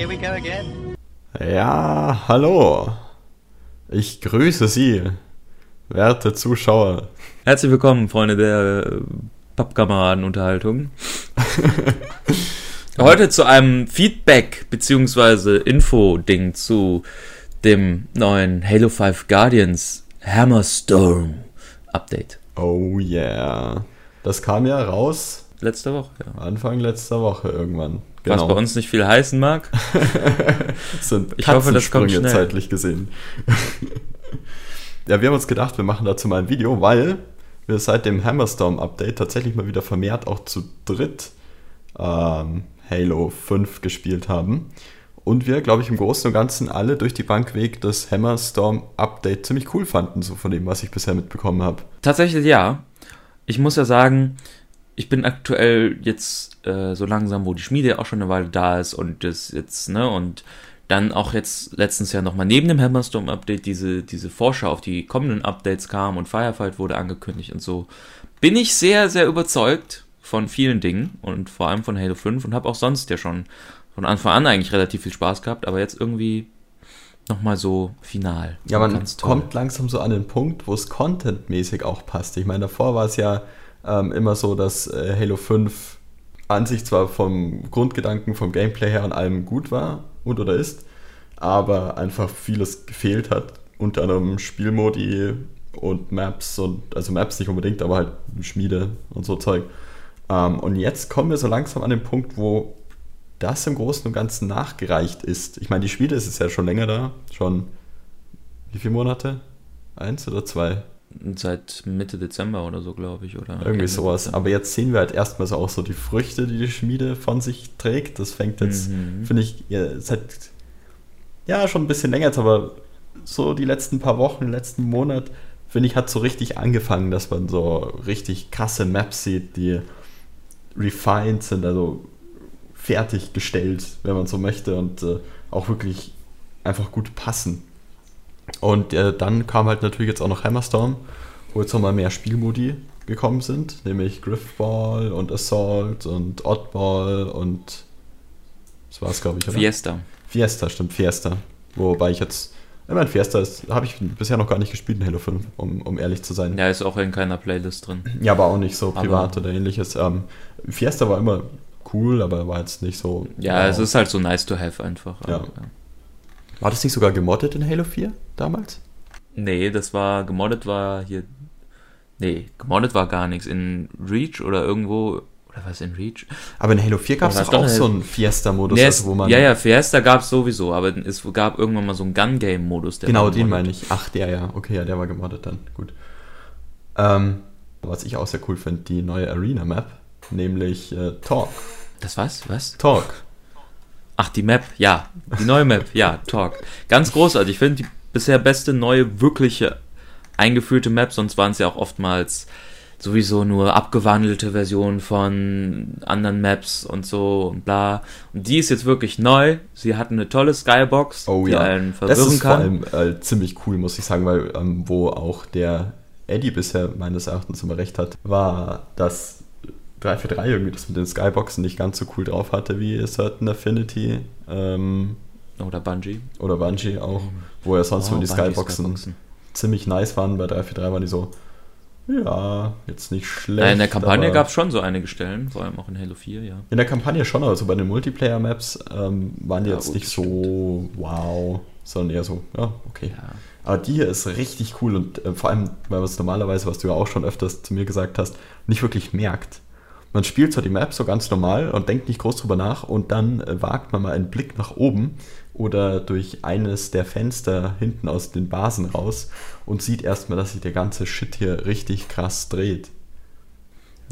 Here we go again. Ja, hallo. Ich grüße Sie, werte Zuschauer. Herzlich willkommen, Freunde der äh, Pappkameradenunterhaltung. Heute zu einem Feedback bzw. Info-Ding zu dem neuen Halo 5 Guardians Hammerstorm Update. Oh yeah. Das kam ja raus Letzte Woche, ja. Anfang letzter Woche irgendwann. Was bei uns nicht viel heißen mag. Sind Ich hoffe, das kommt schnell. zeitlich gesehen. ja, wir haben uns gedacht, wir machen dazu mal ein Video, weil wir seit dem Hammerstorm-Update tatsächlich mal wieder vermehrt auch zu dritt ähm, Halo 5 gespielt haben. Und wir, glaube ich, im Großen und Ganzen alle durch die Bank weg das Hammerstorm-Update ziemlich cool fanden, so von dem, was ich bisher mitbekommen habe. Tatsächlich ja. Ich muss ja sagen, ich bin aktuell jetzt äh, so langsam, wo die Schmiede auch schon eine Weile da ist und das jetzt, ne, und dann auch jetzt letztens ja nochmal neben dem Hammerstorm-Update diese, diese Vorschau auf die kommenden Updates kam und Firefight wurde angekündigt und so, bin ich sehr, sehr überzeugt von vielen Dingen und vor allem von Halo 5 und habe auch sonst ja schon von Anfang an eigentlich relativ viel Spaß gehabt, aber jetzt irgendwie nochmal so final. Ja, man kommt langsam so an den Punkt, wo es contentmäßig auch passt. Ich meine, davor war es ja ähm, immer so, dass äh, Halo 5 an sich zwar vom Grundgedanken, vom Gameplay her und allem gut war und oder ist, aber einfach vieles gefehlt hat. Unter anderem Spielmodi und Maps und also Maps nicht unbedingt, aber halt Schmiede und so Zeug. Ähm, und jetzt kommen wir so langsam an den Punkt, wo das im Großen und Ganzen nachgereicht ist. Ich meine, die Schmiede ist jetzt ja schon länger da, schon wie viele Monate? Eins oder zwei? Seit Mitte Dezember oder so, glaube ich, oder? Irgendwie Ende sowas. Dezember. Aber jetzt sehen wir halt erstmal so auch so die Früchte, die die Schmiede von sich trägt. Das fängt jetzt, Mhm. finde ich, seit ja schon ein bisschen länger jetzt, aber so die letzten paar Wochen, letzten Monat, finde ich, hat so richtig angefangen, dass man so richtig krasse Maps sieht, die refined sind, also fertiggestellt, wenn man so möchte, und äh, auch wirklich einfach gut passen. Und äh, dann kam halt natürlich jetzt auch noch Hammerstorm, wo jetzt nochmal mehr Spielmodi gekommen sind, nämlich Griffball und Assault und Oddball und das war's, glaube ich, oder? Fiesta. Fiesta, stimmt, Fiesta. Wobei ich jetzt, ich meine, Fiesta ist, habe ich bisher noch gar nicht gespielt in Halo 5, um, um ehrlich zu sein. Ja, ist auch in keiner Playlist drin. Ja, aber auch nicht so Aber- privat oder ähnliches. Ähm, Fiesta war immer cool, aber war jetzt nicht so. Ja, wow. es ist halt so nice to have einfach. Ja. Aber, War das nicht sogar gemoddet in Halo 4 damals? Nee, das war, gemoddet war hier, nee, gemoddet war gar nichts. In Reach oder irgendwo, oder was in Reach? Aber in Halo 4 gab es doch auch so einen Fiesta-Modus, Nee, also wo man. ja, ja, Fiesta gab es sowieso, aber es gab irgendwann mal so einen Gun-Game-Modus. der Genau, den meine ich. Ach, der ja. Okay, ja, der war gemoddet dann. Gut. Ähm, was ich auch sehr cool finde, die neue Arena-Map, nämlich äh, Talk. Das was? Was? Talk. Ach, die Map, ja. Die neue Map, ja, Talk. Ganz großartig. Ich finde die bisher beste neue, wirkliche eingeführte Map, sonst waren es ja auch oftmals sowieso nur abgewandelte Versionen von anderen Maps und so und bla. Und die ist jetzt wirklich neu. Sie hat eine tolle Skybox, Oh die ja. Das verwirren ist vor kann. allem äh, ziemlich cool, muss ich sagen, weil ähm, wo auch der Eddie bisher meines Erachtens immer recht hat, war, dass 343 irgendwie das mit den Skyboxen nicht ganz so cool drauf hatte wie Certain Affinity ähm, Oder Bungie. oder Bungie auch, wo ja sonst Oh, die Bungie Skyboxen, ziemlich nice waren. Bei 343 waren die so, ja, jetzt nicht schlecht. In der Kampagne gab es schon so einige Stellen, vor allem auch in Halo 4, ja. In der Kampagne schon, also bei den Multiplayer-Maps ähm, waren die Ja, jetzt nicht das so wow, sondern eher so, ja, okay. ja. Aber die hier ist richtig cool und äh, vor allem, weil man es normalerweise, was du ja auch schon öfters zu mir gesagt hast, nicht wirklich merkt. Man spielt zwar die Map so ganz normal und denkt nicht groß drüber nach und dann äh, wagt man mal einen Blick nach oben oder durch eines der Fenster hinten aus den Basen raus und sieht erstmal, dass sich der ganze Shit hier richtig krass dreht.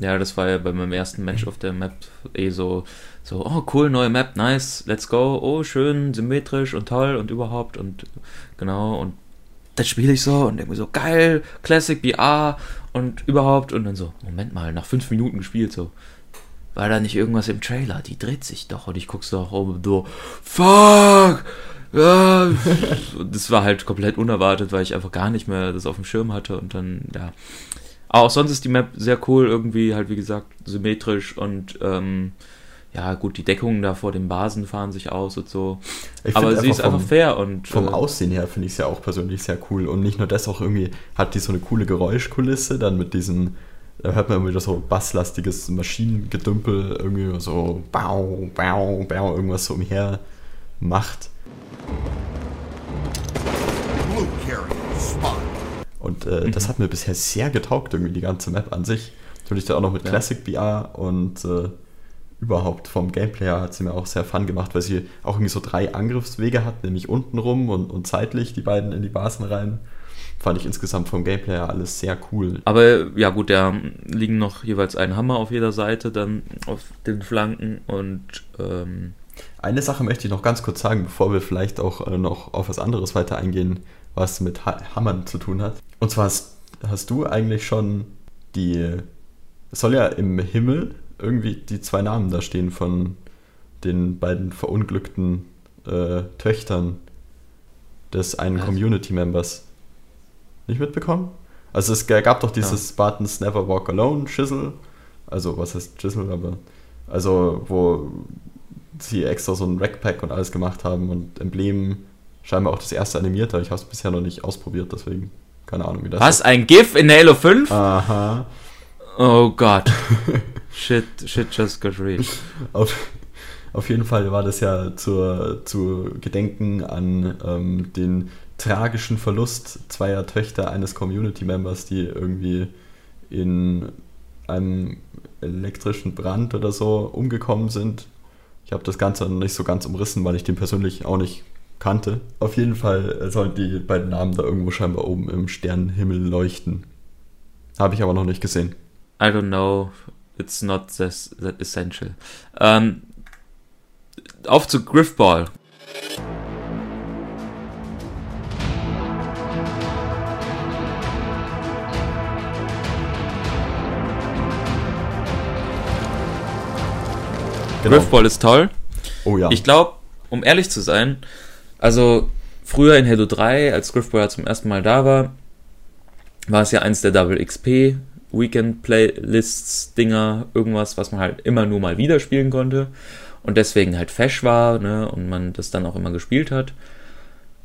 Ja, das war ja bei meinem ersten Match auf der Map eh so, so, oh cool, neue Map, nice, let's go, oh schön, symmetrisch und toll und überhaupt und genau und das spiele ich so und irgendwie so geil, Classic BR und überhaupt und dann so, Moment mal, nach fünf Minuten gespielt so, war da nicht irgendwas im Trailer, die dreht sich doch und ich guck so nach oben so, fuck, und das war halt komplett unerwartet, weil ich einfach gar nicht mehr das auf dem Schirm hatte und dann, ja, aber auch sonst ist die Map sehr cool, irgendwie halt wie gesagt symmetrisch und ähm, ja, gut, die Deckungen da vor den Basen fahren sich aus und so. Ich Aber sie ist vom- einfach fair und. Vom äh, Aussehen her finde ich es ja auch persönlich sehr cool. Und nicht nur das, auch irgendwie hat die so eine coole Geräuschkulisse, dann mit diesen, da hört man immer wieder so basslastiges Maschinengedümpel, irgendwie so bau, bau, bau, irgendwas so umher macht. Und äh, das hat mir bisher sehr getaugt, irgendwie die ganze Map an sich. Natürlich dann auch noch mit Ja. Classic BR und äh, überhaupt vom Gameplay her hat sie mir auch sehr Fun gemacht, weil sie auch irgendwie so drei Angriffswege hat, nämlich unten rum und, und seitlich die beiden in die Basen rein. Fand ich insgesamt vom Gameplay her alles sehr cool. Aber ja gut, da liegen noch jeweils ein Hammer auf jeder Seite dann auf den Flanken und ähm, Eine Sache möchte ich noch ganz kurz sagen, bevor wir vielleicht auch äh, noch auf was anderes weiter eingehen, was mit ha Hammern zu tun hat. Und zwar hast, hast du eigentlich schon die, es soll ja im Himmel irgendwie die zwei Namen da stehen von den beiden verunglückten äh, Töchtern des einen Was? Community-Members. Nicht mitbekommen? Also es gab doch dieses Ja. Spartans Never Walk Alone Schissel. Also was heißt Schissel, aber also wo sie extra so ein Rackpack und alles gemacht haben und Emblem scheinbar auch das erste animiert, aber ich habe es bisher noch nicht ausprobiert, deswegen keine Ahnung, wie das was? Ein GIF in Halo 5? Aha. Oh Gott. shit, shit just got real. Auf, auf jeden Fall war das ja zur, zu Gedenken an ähm, den tragischen Verlust zweier Töchter eines Community-Members, die irgendwie in einem elektrischen Brand oder so umgekommen sind. Ich habe das Ganze noch nicht so ganz umrissen, weil ich den persönlich auch nicht kannte. Auf jeden Fall sollen die beiden Namen da irgendwo scheinbar oben im Sternenhimmel leuchten. Habe ich aber noch nicht gesehen. I don't know. It's not this, that essential. Ähm, auf zu Griffball. Griffball ist toll. Oh ja. Ich glaube, um ehrlich zu sein, also früher in Halo 3, als Griffball ja zum ersten Mal da war, war es ja eins der Double XP Weekend Playlists Dinger, irgendwas, was man halt immer nur mal wieder spielen konnte und deswegen halt fesch war, ne, und man das dann auch immer gespielt hat.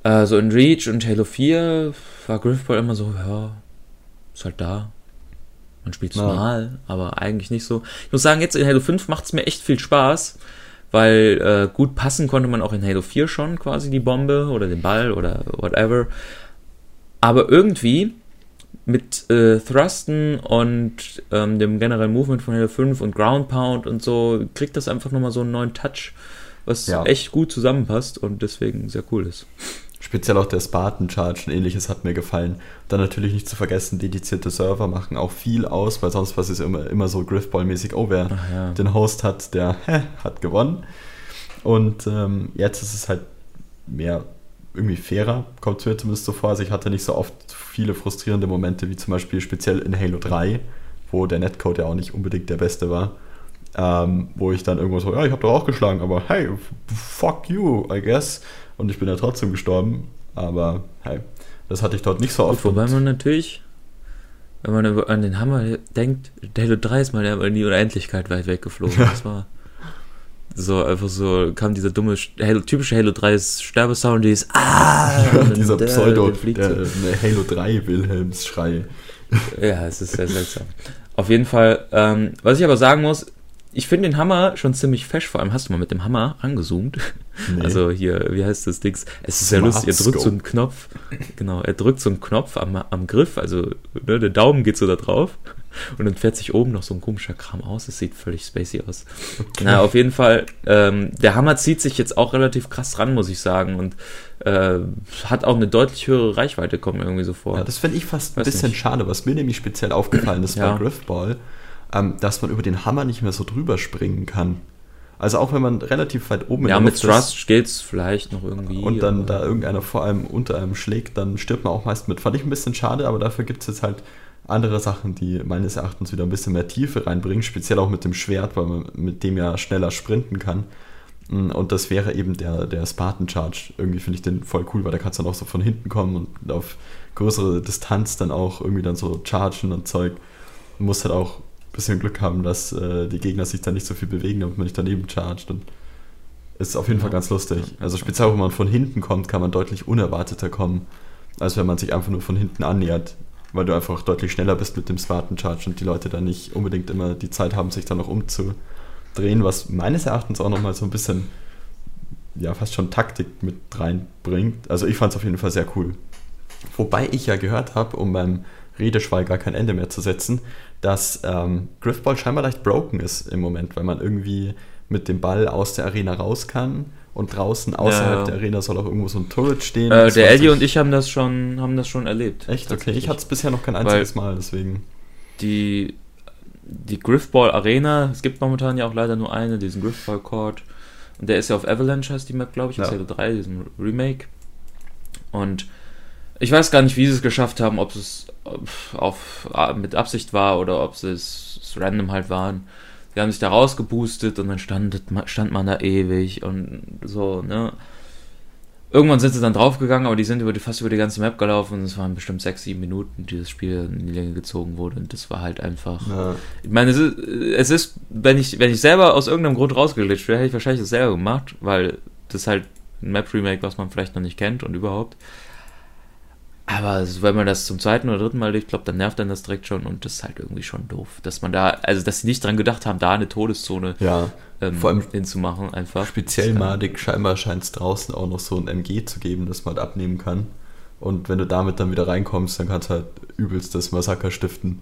Äh, so in Reach und Halo 4 war Griffball immer so, ja, ist halt da. Man spielt es Ja. mal, aber eigentlich nicht so. Ich muss sagen, jetzt in Halo 5 macht es mir echt viel Spaß, weil äh, gut passen konnte man auch in Halo 4 schon quasi die Bombe oder den Ball oder whatever. Aber irgendwie mit äh, Thrusten und ähm, dem generellen Movement von Halo 5 und Ground Pound und so kriegt das einfach nochmal so einen neuen Touch, was Ja. echt gut zusammenpasst und deswegen sehr cool ist. Speziell auch der Spartan Charge und ähnliches hat mir gefallen. Dann natürlich nicht zu vergessen, dedizierte Server machen auch viel aus, weil sonst was ist immer, immer so Griffball-mäßig, oh, wer ja. den Host hat, der hat gewonnen. Und ähm, jetzt ist es halt mehr irgendwie fairer, kommt es mir zumindest so vor. Also ich hatte nicht so oft viele frustrierende Momente, wie zum Beispiel speziell in Halo 3, wo der Netcode ja auch nicht unbedingt der beste war. Ähm, wo ich dann irgendwo so, ja, ich habe doch auch geschlagen, aber hey, fuck you, I guess. Und ich bin ja trotzdem gestorben. Aber hey, das hatte ich dort nicht so oft. Wobei man natürlich, wenn man an den Hammer denkt, Halo 3 ist mal in die Unendlichkeit weit weggeflogen. Ja. Das war so einfach so, kam dieser dumme, Halo, typische Halo 3 Sterbesound, dieses Ah! dieser der- Pseudo, der der, der Halo 3 Wilhelms-Schrei. Ja, es ist sehr seltsam. Auf jeden Fall, ähm, was ich aber sagen muss, ich finde den Hammer schon ziemlich fesch, vor allem hast du mal mit dem Hammer angezoomt. Nee. Also hier, wie heißt das Dings? Es ist sehr lustig, er drückt so einen Knopf, genau, er drückt so einen Knopf am, am Griff, also ne, der Daumen geht so da drauf und dann fährt sich oben noch so ein komischer Kram aus, es sieht völlig spacey aus. Na, auf jeden Fall, ähm, der Hammer zieht sich jetzt auch relativ krass ran, muss ich sagen, und äh, hat auch eine deutlich höhere Reichweite, kommt mir irgendwie so vor. Ja, das finde ich fast ein bisschen nicht. schade. Was mir nämlich speziell aufgefallen ist Ja. bei Griffball, ähm, dass man über den Hammer nicht mehr so drüber springen kann. Also auch wenn man relativ weit oben in ja, der mit Luft ist Thrust geht's vielleicht noch irgendwie. und dann da irgendeiner vor einem unter einem schlägt, dann stirbt man auch meist mit. Fand ich ein bisschen schade, aber dafür gibt es jetzt halt andere Sachen, die meines Erachtens wieder ein bisschen mehr Tiefe reinbringen, speziell auch mit dem Schwert, weil man mit dem ja schneller sprinten kann. Mm, Und das wäre eben der, der Spartan Charge. Irgendwie finde ich den voll cool, weil da kannst du dann auch so von hinten kommen und auf größere Distanz dann auch irgendwie dann so chargen und Zeug. Du musst halt auch bisschen Glück haben, dass äh, die Gegner sich da nicht so viel bewegen, damit man nicht daneben chargt. Und ist auf jeden Fall ganz lustig. Also speziell, wenn man von hinten kommt, kann man deutlich unerwarteter kommen, als wenn man sich einfach nur von hinten annähert, weil du einfach deutlich schneller bist mit dem Spartan Charge und die Leute dann nicht unbedingt immer die Zeit haben, sich dann noch umzudrehen, was meines Erachtens auch nochmal so ein bisschen, ja, fast schon Taktik mit reinbringt. Also ich fand es auf jeden Fall sehr cool. Wobei ich ja gehört habe, um beim Redeschwall gar kein Ende mehr zu setzen, dass ähm, Griffball scheinbar leicht broken ist im Moment, weil man irgendwie mit dem Ball aus der Arena raus kann und draußen außerhalb ja. der Arena soll auch irgendwo so ein Turret stehen. Äh, der Eddie und ich haben das schon, haben das schon erlebt. Echt? Okay, ich hatte es bisher noch kein einziges Mal, deswegen. Die, die Griffball Arena, es gibt momentan ja auch leider nur eine, diesen Griffball Court. Und der ist ja auf Avalanche, heißt die Map, glaube ich, ja. Halo 3, diesem Remake. Und ich weiß gar nicht, wie sie es geschafft haben, ob es auf, mit Absicht war oder ob es random halt waren. Die haben sich da rausgeboostet und dann stand, stand man da ewig und so, ne? Irgendwann sind sie dann draufgegangen, aber die sind über die, fast über die ganze Map gelaufen und es waren bestimmt sechs, sieben Minuten, die das Spiel in die Länge gezogen wurde und das war halt einfach. Ja. Ich meine, es ist, es ist, wenn ich, wenn ich selber aus irgendeinem Grund rausgeglitscht wäre, hätte ich wahrscheinlich das selber gemacht, weil das ist halt ein Map-Remake, was man vielleicht noch nicht kennt und überhaupt. Aber wenn man das zum zweiten oder dritten Mal glaube, dann nervt dann das direkt schon und das ist halt irgendwie schon doof, dass man da, also dass sie nicht dran gedacht haben, da eine Todeszone ja, ähm, vor allem hinzumachen einfach. Speziell madig, scheinbar scheint es draußen auch noch so ein MG zu geben, das man abnehmen kann. Und wenn du damit dann wieder reinkommst, dann kannst du halt übelst das Massaker stiften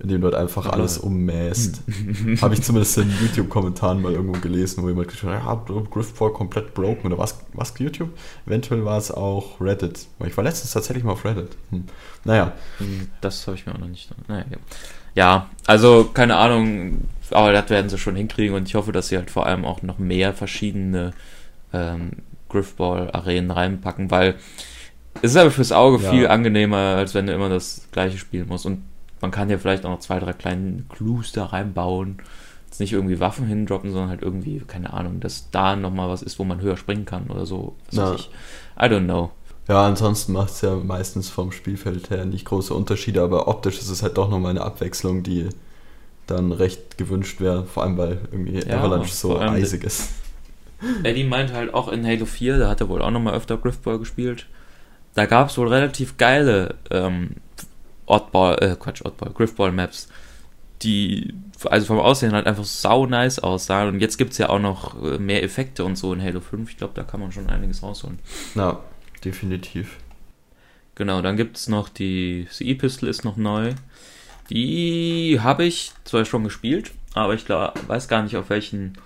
in dem du halt einfach alles ummäßt. Habe ich zumindest in YouTube-Kommentaren mal irgendwo gelesen, wo jemand geschrieben hat, ja, Griffball komplett broken. Oder was, was YouTube? Eventuell war es auch Reddit. Ich war letztens tatsächlich mal auf Reddit. Hm. Naja. Das habe ich mir auch noch nicht. Naja, ja. ja, also keine Ahnung, aber das werden sie schon hinkriegen und ich hoffe, dass sie halt vor allem auch noch mehr verschiedene ähm, Griffball-Arenen reinpacken, weil es ist aber fürs Auge ja. viel angenehmer, als wenn du immer das gleiche spielen musst. Und man kann ja vielleicht auch noch zwei, drei kleine Clues da reinbauen. Jetzt nicht irgendwie Waffen hindroppen, sondern halt irgendwie, keine Ahnung, dass da nochmal was ist, wo man höher springen kann oder so. Ja. ich. I don't know. Ja, ansonsten macht es ja meistens vom Spielfeld her nicht große Unterschiede, aber optisch ist es halt doch nochmal eine Abwechslung, die dann recht gewünscht wäre, vor allem weil irgendwie ja, Avalanche so eisig ist. Eddie meint halt auch in Halo 4, da hat er wohl auch nochmal öfter Griffball gespielt. Da gab es wohl relativ geile ähm, Oddball, äh, Quatsch, Oddball, Griffball Maps, die also vom Aussehen halt einfach sau nice aussahen. Und jetzt gibt es ja auch noch äh, mehr Effekte und so in Halo 5. Ich glaube, da kann man schon einiges rausholen. Na, definitiv. Genau, dann gibt es noch die CE-Pistol ist noch neu. Die habe ich zwar schon gespielt, aber ich glaub, weiß gar nicht, auf welchen,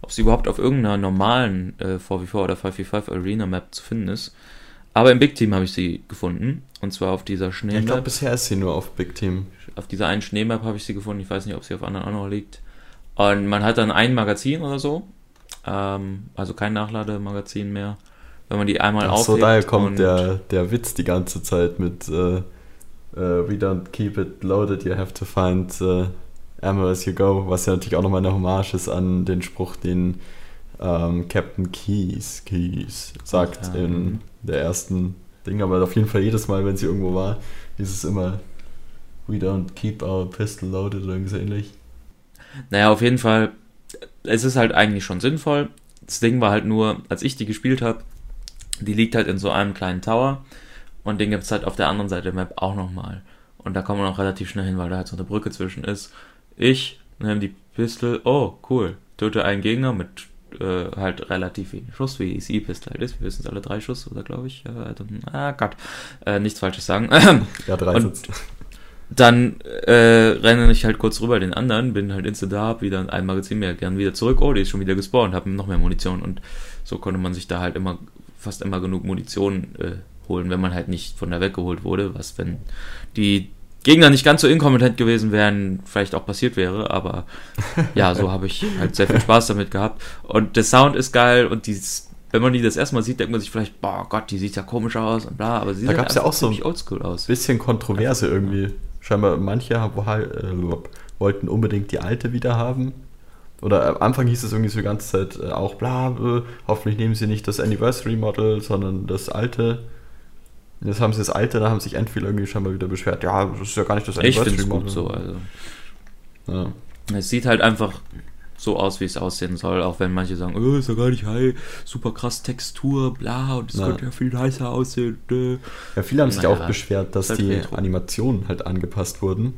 ob sie überhaupt auf irgendeiner normalen äh, 4v4 oder 5v5 Arena Map zu finden ist. Aber im Big Team habe ich sie gefunden. Und zwar auf dieser Schneemap. ich glaube, bisher ist sie nur auf Big Team. Auf dieser einen Schneemap habe ich sie gefunden. Ich weiß nicht, ob sie auf anderen auch noch liegt. Und man hat dann ein Magazin oder so. Ähm, also kein Nachlademagazin mehr. Wenn man die einmal Ach so, daher kommt der, der Witz die ganze Zeit mit uh, uh, We don't keep it loaded, you have to find uh, ammo as you go. Was ja natürlich auch nochmal eine Hommage ist an den Spruch, den ähm, Captain Keys, Keys sagt ja. in der ersten Ding, aber auf jeden Fall jedes Mal, wenn sie irgendwo war, ist es immer We don't keep our pistol loaded oder irgendwas ähnlich. Naja, auf jeden Fall, es ist halt eigentlich schon sinnvoll. Das Ding war halt nur, als ich die gespielt habe, die liegt halt in so einem kleinen Tower und den gibt es halt auf der anderen Seite der Map auch nochmal. Und da kommt man auch relativ schnell hin, weil da halt so eine Brücke zwischen ist. Ich nehme die Pistol, oh cool, töte einen Gegner mit äh, halt relativ wenig Schuss, wie die Pistol halt ist. Wir wissen es alle drei Schuss, oder glaube ich? Äh, ah Gott, äh, nichts Falsches sagen. ja, drei Und Dann äh, renne ich halt kurz rüber den anderen, bin halt instant da, hab wieder ein Magazin mehr, gern wieder zurück. Oh, die ist schon wieder gespawnt, hab noch mehr Munition. Und so konnte man sich da halt immer, fast immer genug Munition äh, holen, wenn man halt nicht von der weggeholt wurde, was, wenn die Gegner nicht ganz so inkompetent gewesen wären, vielleicht auch passiert wäre, aber ja, so habe ich halt sehr viel Spaß damit gehabt. Und der Sound ist geil und dieses, wenn man die das erstmal sieht, denkt man sich vielleicht, boah Gott, die sieht ja komisch aus und bla, aber sie da sieht gab's ja auch so oldschool aus. Bisschen Kontroverse irgendwie. Scheinbar manche haben, äh, wollten unbedingt die alte wieder haben. Oder am Anfang hieß es irgendwie so die ganze Zeit äh, auch bla, äh, hoffentlich nehmen sie nicht das Anniversary Model, sondern das alte. Jetzt haben sie das alte, da haben sich Endfield irgendwie schon mal wieder beschwert. Ja, das ist ja gar nicht das Anniversary Ich finde es gut so. Also. Ja. Es sieht halt einfach so aus, wie es aussehen soll, auch wenn manche sagen, oh, ist ja gar nicht high, super krass Textur, bla, und es Ja. könnte ja viel heißer aussehen. äh. Ja, viele haben sich Naja, auch beschwert, dass halt die. Animationen halt angepasst wurden.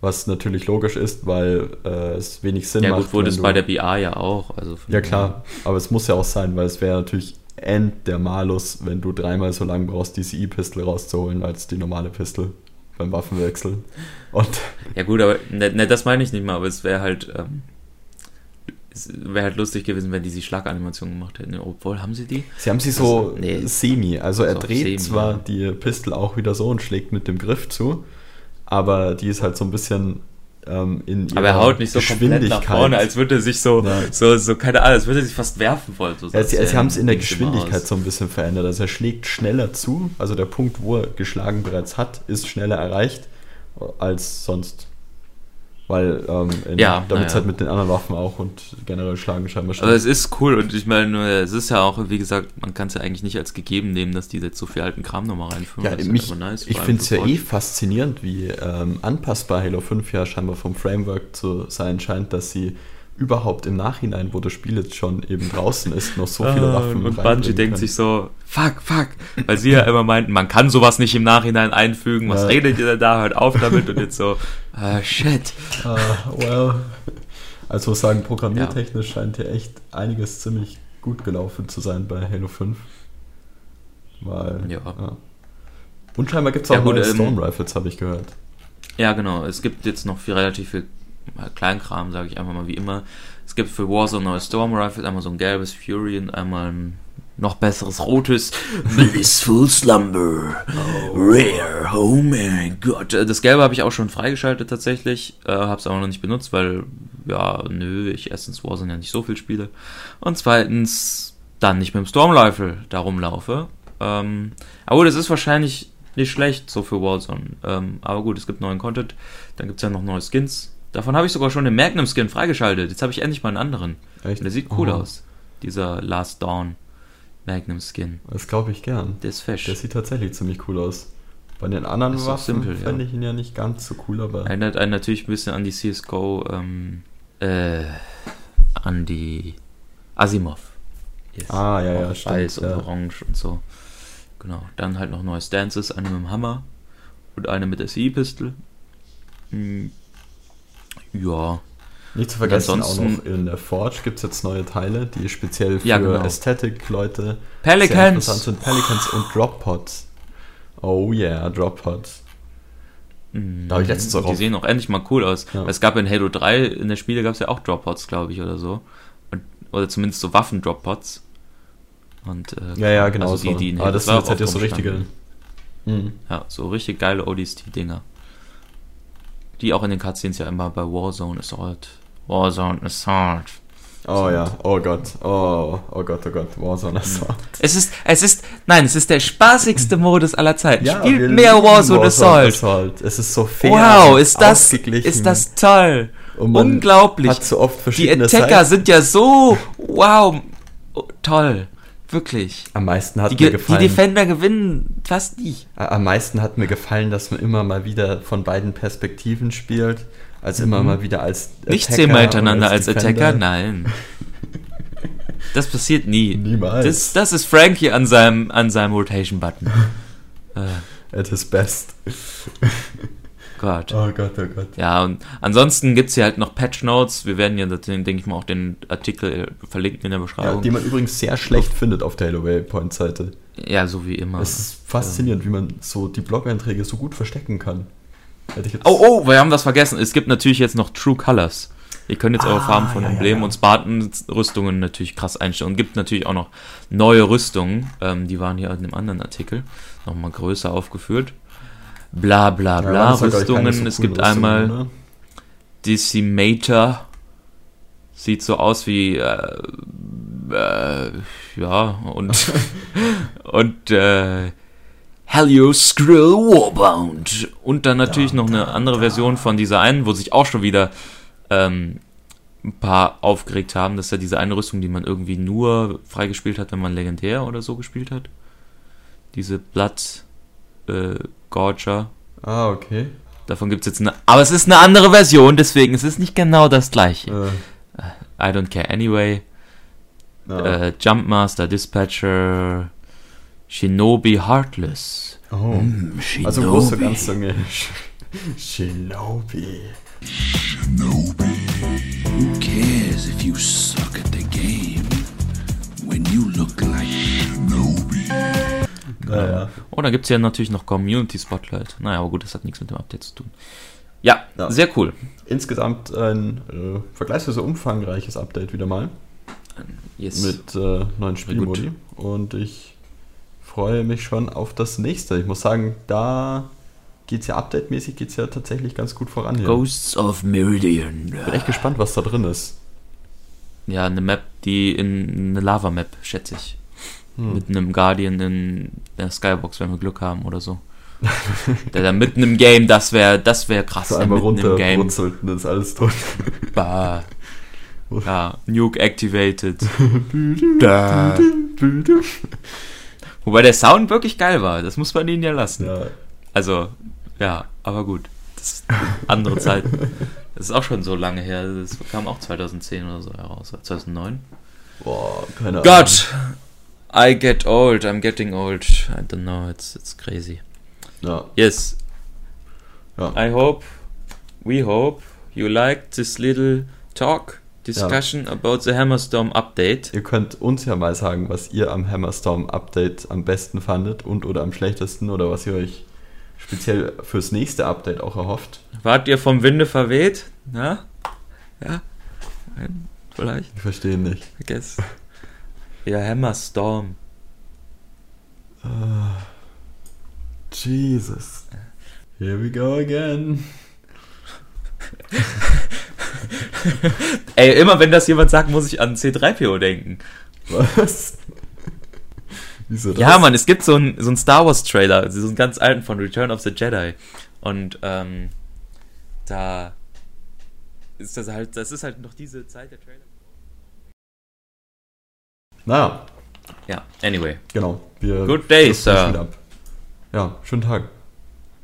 Was natürlich logisch ist, weil äh, es wenig Sinn Ja macht. gut, wurde es bei der BA ja auch. Also Ja klar, aber es muss ja auch sein, weil es wäre natürlich end der Malus, wenn du dreimal so lange brauchst, diese E-Pistol rauszuholen, als die normale Pistol beim Waffenwechsel. Und Ja gut, aber ne, ne, das meine ich nicht mal, aber es wäre halt, ähm, es wäre halt lustig gewesen, wenn die die Schlaganimation gemacht hätten. Obwohl, haben sie die? sie haben sie so Also, nee. semi, also er So dreht semi, zwar ja. die Pistol auch wieder so und schlägt mit dem Griff zu, aber die ist halt so ein bisschen in ihrer Aber er haut nicht so komplett nach vorne, als würde er sich so, Ja. so, so, keine Ahnung, als würde er sich fast werfen wollen. So Ja, sie, sie haben es in der Geschwindigkeit so ein bisschen verändert. Also er schlägt schneller zu, also der Punkt, wo er geschlagen bereits hat, ist schneller erreicht als sonst. Weil ähm, in, Ja, damit es halt mit den anderen Waffen auch und generell schlagen scheinbar schon. Aber es ist cool und ich meine, es ist ja auch, wie gesagt, man kann es ja eigentlich nicht als gegeben nehmen, dass die jetzt so viel alten Kram nochmal reinführen. ja, mich, aber nice, ich finde es ja eh faszinierend, wie ähm, anpassbar Halo 5 ja scheinbar vom Framework zu sein scheint, dass sie überhaupt im Nachhinein, wo das Spiel jetzt schon eben draußen ist, noch so viele Ah, Waffen Und Bungie denkt können. sich so, fuck, fuck, weil sie ja immer meinten, man kann sowas nicht im Nachhinein einfügen, was Ja. redet ihr denn da, hört auf damit und jetzt so, ah, shit. Ah, well. Also sagen, programmiertechnisch scheint hier echt einiges ziemlich gut gelaufen zu sein bei Halo 5. Weil, Ja. Und scheinbar gibt es auch Ja, gut, neue ähm, Storm Rifles, habe ich gehört. Ja, genau. Es gibt jetzt noch viel, relativ viel Kleinkram, sage ich einfach mal wie immer. Es gibt für Warzone neue Storm Rifles, einmal so ein gelbes Fury und einmal ein noch besseres rotes Blissful Slumber. Rare, oh mein Gott. Äh, Das gelbe habe ich auch schon freigeschaltet tatsächlich, äh, habe es aber noch nicht benutzt, weil, ja, nö, ich erstens Warzone ja nicht so viel spiele und zweitens dann nicht mit dem Storm Rifle da rumlaufe. Ähm, aber gut, es ist wahrscheinlich nicht schlecht so für Warzone. Ähm, aber gut, es gibt neuen Content. Dann gibt es ja noch neue Skins. Davon habe ich sogar schon den Magnum Skin freigeschaltet. Jetzt habe ich endlich mal einen anderen. Echt? Und der sieht cool Aha. aus. Dieser Last Dawn Magnum Skin. Das glaube ich gern. Der ist fesch. Der sieht tatsächlich ziemlich cool aus. Bei den anderen Ist Waffen simpel, ja. fände ich ihn ja nicht ganz so cool, aber Erinnert einen natürlich ein bisschen an die CSGO, ähm, äh, an die Asimov. Yes. Ah, ja, ja, stimmt, Weiß und ja. Orange und so. Genau. Dann halt noch neue Stances, eine mit dem Hammer und eine mit der CE-Pistol. Hm. Ja. nicht zu vergessen, auch noch in der Forge gibt es jetzt neue Teile, die speziell für Ja, genau. Ästhetik-Leute Pelicans! interessant sind. Pelicans und Drop Pods. Oh yeah, Drop Pods. Mhm. Da ich letztens auch Die sehen auch endlich mal cool aus. Ja. Es gab in Halo 3, in der Spiele gab es ja auch Droppots, glaube ich, oder so. Und, oder zumindest so Waffen-Droppots. Und, äh, Ja, ja, genau also so. die, die in Aber das 2 sind jetzt halt so richtige. Mhm. Ja, so richtig geile ODST-Dinger. Die auch in den Cutscenes ja immer bei Warzone Assault. Warzone Assault. Oh ja, oh Gott, oh, oh Gott, oh Gott, Warzone Assault. Es ist, es ist, nein, es ist der spaßigste Modus aller Zeiten. wir Spielt mehr Warzone Assault. Assault. Es ist so fair. Wow, ist das, ist das toll. Unglaublich. Hat so oft Die verschiedene Attacker Seiten. sind ja so, wow, oh, toll. Wirklich. Am meisten hat Die, mir Ge- die gefallen. Defender gewinnen fast nie. Am meisten hat mir gefallen, dass man immer mal wieder von beiden Perspektiven spielt. Also immer mal wieder als Mhm. Nicht Attacker zehnmal hintereinander als, Defender. Attacker, nein. Das passiert nie. Niemals. Das, das ist Frankie an seinem, an seinem Rotation-Button. At his best. Gott. Oh Gott, oh Gott. Ja, und ansonsten gibt es hier halt noch Patch Notes. Wir werden ja, denke ich mal, auch den Artikel verlinken in der Ja, Beschreibung. die man übrigens sehr schlecht findet auf der Halo Waypoint Seite. Ja, so wie immer. Es ist faszinierend, wie man so die Blog-Einträge so gut verstecken kann. Oh, oh, wir haben was vergessen. Es gibt natürlich jetzt noch True Colors. Ihr könnt jetzt eure Ah, Farben von ja, ja, Emblemen ja. und Spartan-Rüstungen natürlich krass einstellen. Und gibt natürlich auch noch neue Rüstungen. Ähm, die waren hier in einem anderen Artikel nochmal größer aufgeführt. Bla bla Ja, bla. keine Rüstungen. so es gibt einmal Rüstungen, ne? Decimator. Sieht so aus wie. Äh, äh, ja, und. und. Äh, Helio Skrill Warbound. Und dann natürlich noch eine andere Version von dieser einen, wo sich auch schon wieder ähm, ein paar aufgeregt haben. Das ist ja diese eine Rüstung, die man irgendwie nur freigespielt hat, wenn man legendär oder so gespielt hat. Diese Blood äh, Gorger. Ah, okay. Davon gibt es jetzt eine. Aber es ist eine andere Version, deswegen es ist nicht genau das gleiche. Äh, I don't care anyway. ja. Äh, Jumpmaster, Dispatcher, Shinobi Heartless. oh. Also große Ganzzunge. Shinobi. Who cares if you suck at the game Oh, dann gibt es ja natürlich noch Community Spotlight. Naja, aber gut, das hat nichts mit dem Update zu tun. Ja, Ja. sehr cool. Insgesamt ein äh, vergleichsweise umfangreiches Update wieder mal. Yes. mit äh, neuen Spielmodi. Und ich freue mich schon auf das nächste. Ich muss sagen, da geht es ja update-mäßig geht's ja tatsächlich ganz gut voran hier. Ghosts of Meridian. Bin echt gespannt, was da drin ist. Ja, eine Map, die in eine Lava-Map, schätze ich. Hm. Mit einem Guardian in der Skybox, wenn wir Glück haben oder so. der da mitten im Game, das wäre das wär krass. So einmal mitten im Game. runterbrutzelt und dann ist alles tot. Bah. Ja, Nuke activated. da. Wobei der Sound wirklich geil war, das muss man ihnen ja lassen. ja, Also, ja, aber gut. Das ist andere Zeit. Das ist auch schon so lange her. Das kam auch 2010 oder so heraus. oder 2009. boah, keine Ahnung. God! I get old, I'm getting old. I don't know, it's, it's crazy. Ja, Yes, ja. I hope, we hope you liked this little talk, discussion about the Hammerstorm update. Ihr könnt uns ja mal sagen, was ihr am Hammerstorm Update am besten fandet und oder am schlechtesten oder was ihr euch speziell fürs nächste Update auch erhofft. Wart ihr vom Winde verweht? Ja? Ja? Vielleicht? Ich verstehe nicht. Guess. Ja, Hammerstorm. Jesus. Here we go again. Ey, immer wenn das jemand sagt, muss ich an C3PO denken. Was? Wieso das? Ja, Mann, es gibt so einen so einen Star Wars Trailer, so einen ganz alten von Return of the Jedi. Und ähm, da ist das halt, das ist halt noch diese Zeit der Trailer. Naja, Ja, anyway. genau. Wir Good day, Sir. Ja, schönen Tag.